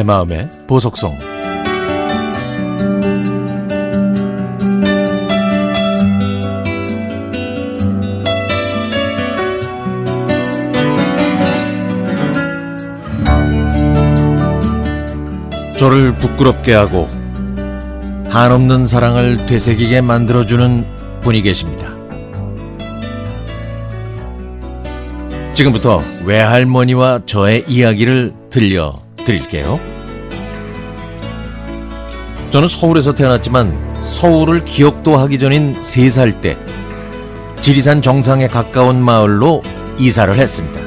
내 마음의 보석성 저를 부끄럽게 하고 한없는 사랑을 되새기게 만들어주는 분이 계십니다. 지금부터 외할머니와 저의 이야기를 들려 드릴게요. 저는 서울에서 태어났지만 서울을 기억도 하기 전인 3살 때 지리산 정상에 가까운 마을로 이사를 했습니다.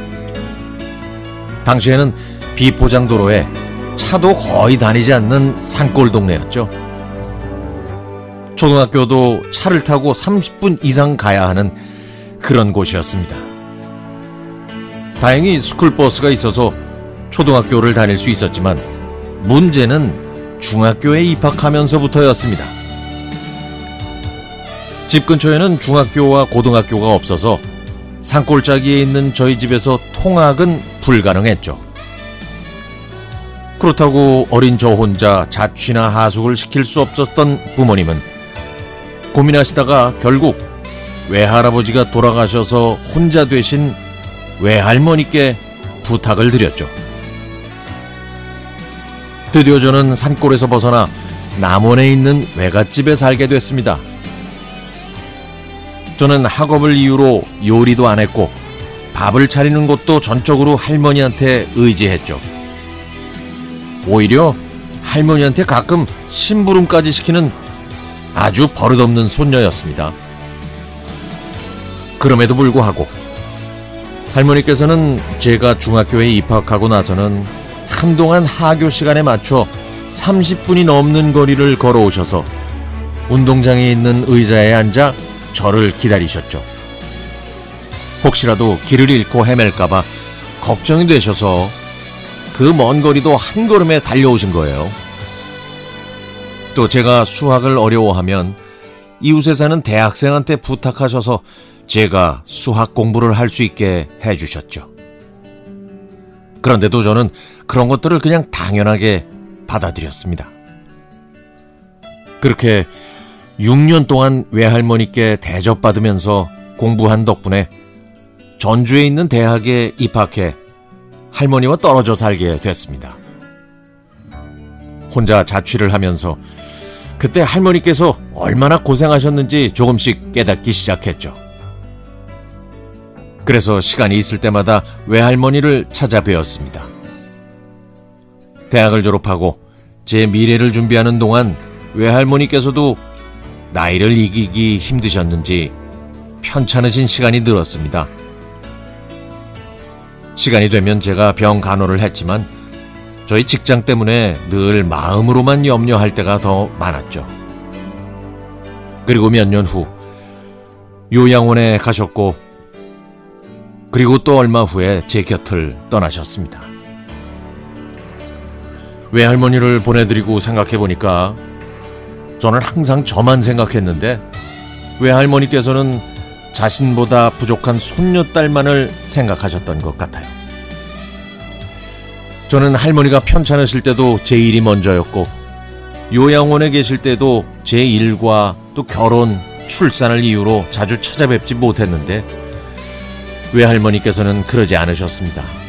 당시에는 비포장도로에 차도 거의 다니지 않는 산골 동네였죠. 초등학교도 차를 타고 30분 이상 가야 하는 그런 곳이었습니다. 다행히 스쿨버스가 있어서 초등학교를 다닐 수 있었지만 문제는 중학교에 입학하면서부터였습니다. 집 근처에는 중학교와 고등학교가 없어서 산골짜기에 있는 저희 집에서 통학은 불가능했죠. 그렇다고 어린 저 혼자 자취나 하숙을 시킬 수 없었던 부모님은 고민하시다가 결국 외할아버지가 돌아가셔서 혼자 되신 외할머니께 부탁을 드렸죠. 드디어 저는 산골에서 벗어나 남원에 있는 외갓집에 살게 됐습니다. 저는 학업을 이유로 요리도 안 했고 밥을 차리는 것도 전적으로 할머니한테 의지했죠. 오히려 할머니한테 가끔 심부름까지 시키는 아주 버릇없는 손녀였습니다. 그럼에도 불구하고 할머니께서는 제가 중학교에 입학하고 나서는 한동안 하교 시간에 맞춰 30분이 넘는 거리를 걸어오셔서 운동장에 있는 의자에 앉아 저를 기다리셨죠. 혹시라도 길을 잃고 헤맬까봐 걱정이 되셔서 그 먼 거리도 한 걸음에 달려오신 거예요. 또 제가 수학을 어려워하면 이웃에 사는 대학생한테 부탁하셔서 제가 수학 공부를 할 수 있게 해주셨죠. 그런데도 저는 그런 것들을 그냥 당연하게 받아들였습니다. 그렇게 6년 동안 외할머니께 대접받으면서 공부한 덕분에 전주에 있는 대학에 입학해 할머니와 떨어져 살게 됐습니다. 혼자 자취를 하면서 그때 할머니께서 얼마나 고생하셨는지 조금씩 깨닫기 시작했죠. 그래서 시간이 있을 때마다 외할머니를 찾아뵈었습니다. 대학을 졸업하고 제 미래를 준비하는 동안 외할머니께서도 나이를 이기기 힘드셨는지 편찮으신 시간이 늘었습니다. 시간이 되면 제가 병 간호를 했지만 저희 직장 때문에 늘 마음으로만 염려할 때가 더 많았죠. 그리고 몇 년 후 요양원에 가셨고 그리고 또 얼마 후에 제 곁을 떠나셨습니다. 외할머니를 보내드리고 생각해보니까 저는 항상 저만 생각했는데 외할머니께서는 자신보다 부족한 손녀딸만을 생각하셨던 것 같아요. 저는 할머니가 편찮으실 때도 제 일이 먼저였고 요양원에 계실 때도 제 일과 또 결혼, 출산을 이유로 자주 찾아뵙지 못했는데 외할머니께서는 그러지 않으셨습니다.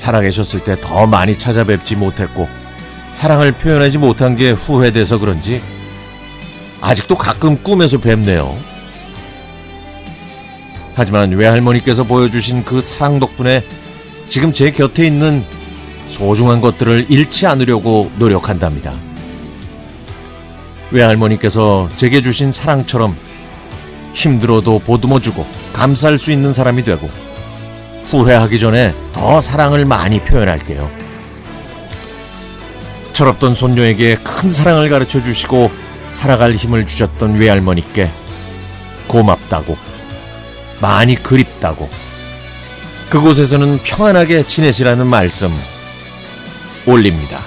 살아계셨을 때 더 많이 찾아뵙지 못했고 사랑을 표현하지 못한 게 후회돼서 그런지 아직도 가끔 꿈에서 뵙네요. 하지만 외할머니께서 보여주신 그 사랑 덕분에 지금 제 곁에 있는 소중한 것들을 잃지 않으려고 노력한답니다. 외할머니께서 제게 주신 사랑처럼 힘들어도 보듬어주고 감사할 수 있는 사람이 되고 후회하기 전에 더 사랑을 많이 표현할게요. 철없던 손녀에게 큰 사랑을 가르쳐 주시고 살아갈 힘을 주셨던 외할머니께 고맙다고 많이 그립다고 그곳에서는 평안하게 지내시라는 말씀 올립니다.